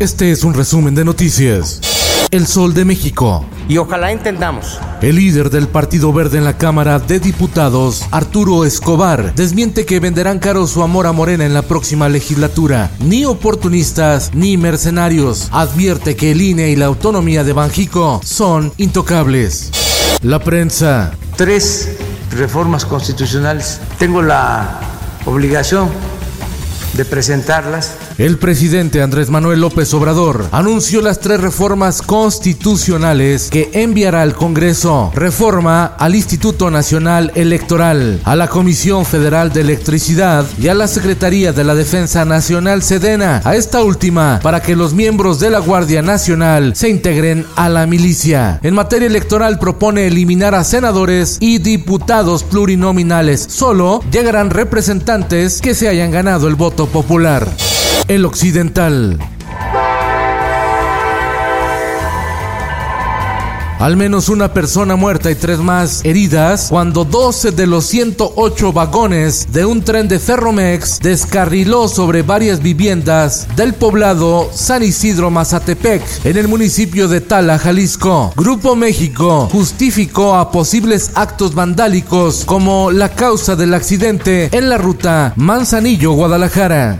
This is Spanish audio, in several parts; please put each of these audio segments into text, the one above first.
Este es un resumen de noticias. El Sol de México. Y ojalá entendamos. El líder del Partido Verde en la Cámara de Diputados, Arturo Escobar, desmiente que venderán caro su amor a Morena en la próxima legislatura. Ni oportunistas ni mercenarios. Advierte que el INE y la autonomía de Banjico son intocables. La prensa. Tres reformas constitucionales. Tengo la obligación de presentarlas el presidente Andrés Manuel López Obrador anunció las tres reformas constitucionales que enviará al Congreso. Reforma al Instituto Nacional Electoral, a la Comisión Federal de Electricidad y a la Secretaría de la Defensa Nacional Sedena, a esta última para que los miembros de la Guardia Nacional se integren a la milicia. En materia electoral propone eliminar a senadores y diputados plurinominales. Solo llegarán representantes que se hayan ganado el voto popular. El Occidental. Al menos una persona muerta y tres más heridas cuando 12 de los 108 vagones de un tren de Ferromex descarriló sobre varias viviendas del poblado San Isidro Mazatepec en el municipio de Tala, Jalisco. Grupo México justificó a posibles actos vandálicos como la causa del accidente en la ruta Manzanillo-Guadalajara.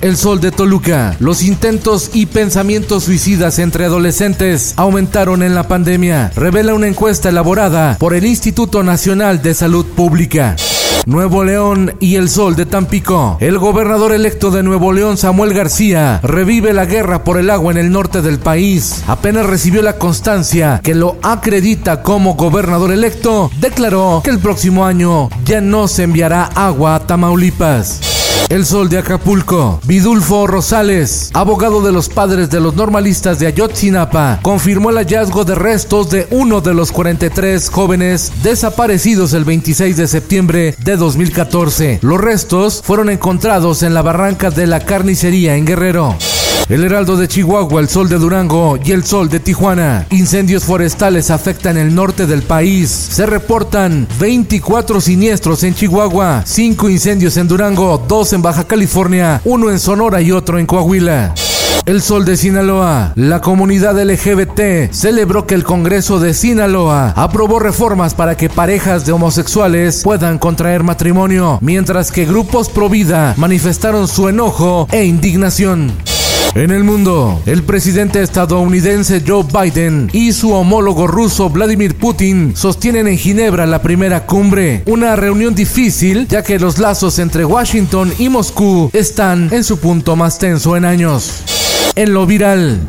El Sol de Toluca. Los intentos y pensamientos suicidas entre adolescentes aumentaron en la pandemia, revela una encuesta elaborada por el Instituto Nacional de Salud Pública. Nuevo León y el Sol de Tampico. El gobernador electo de Nuevo León, Samuel García, revive la guerra por el agua en el norte del país. Apenas recibió la constancia que lo acredita como gobernador electo, declaró que el próximo año ya no se enviará agua a Tamaulipas. El Sol de Acapulco. Vidulfo Rosales, abogado de los padres de los normalistas de Ayotzinapa, confirmó el hallazgo de restos de uno de los 43 jóvenes desaparecidos el 26 de septiembre de 2014. Los restos fueron encontrados en la barranca de la carnicería en Guerrero. El Heraldo de Chihuahua, el Sol de Durango y el Sol de Tijuana. Incendios forestales afectan el norte del país. Se reportan 24 siniestros en Chihuahua, 5 incendios en Durango, 2 en Baja California, 1 en Sonora y otro en Coahuila. El Sol de Sinaloa. La comunidad LGBT celebró que el Congreso de Sinaloa aprobó reformas para que parejas de homosexuales puedan contraer matrimonio, mientras que grupos pro vida manifestaron su enojo e indignación. En el mundo, el presidente estadounidense Joe Biden y su homólogo ruso Vladimir Putin sostienen en Ginebra la primera cumbre, una reunión difícil ya que los lazos entre Washington y Moscú están en su punto más tenso en años. En lo viral.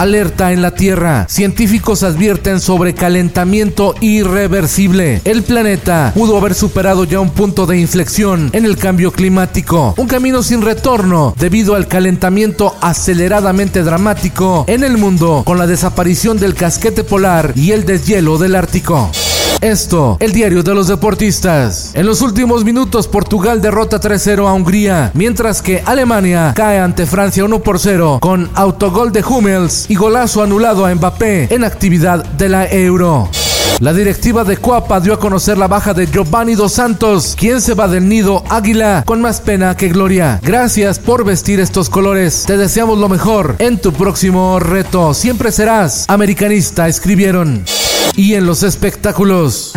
Alerta en la Tierra. Científicos advierten sobre calentamiento irreversible. El planeta pudo haber superado ya un punto de inflexión en el cambio climático. Un camino sin retorno debido al calentamiento aceleradamente dramático en el mundo con la desaparición del casquete polar y el deshielo del Ártico. Esto, el diario de los deportistas. En los últimos minutos, Portugal derrota 3-0 a Hungría, mientras que Alemania cae ante Francia 1 0 con autogol de Hummels y golazo anulado a Mbappé en actividad de la Euro. La directiva de Cuapa dio a conocer la baja de Giovanni Dos Santos, quien se va del nido Águila con más pena que gloria. Gracias por vestir estos colores. Te deseamos lo mejor en tu próximo reto. Siempre serás americanista, escribieron y en los espectáculos.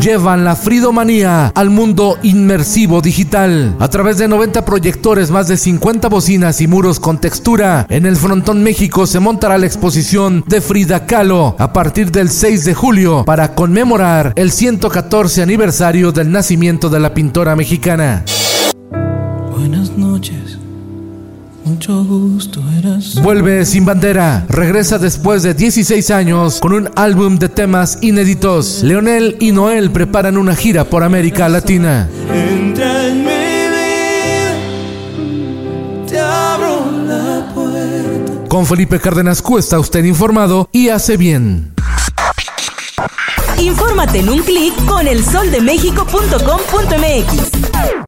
Llevan la fridomanía al mundo inmersivo digital. A través de 90 proyectores, más de 50 bocinas y muros con textura, en el Frontón México se montará la exposición de Frida Kahlo a partir del 6 de julio para conmemorar el 114 aniversario del nacimiento de la pintora mexicana. Mucho gusto, eras. Vuelve sin bandera, regresa después de 16 años con un álbum de temas inéditos. Leonel y Noel preparan una gira por América Latina. Entra en mi vida, te abro la puerta. Con Felipe Cárdenas Q está usted informado y hace bien. Infórmate en un clic con elsoldemexico.com.mx.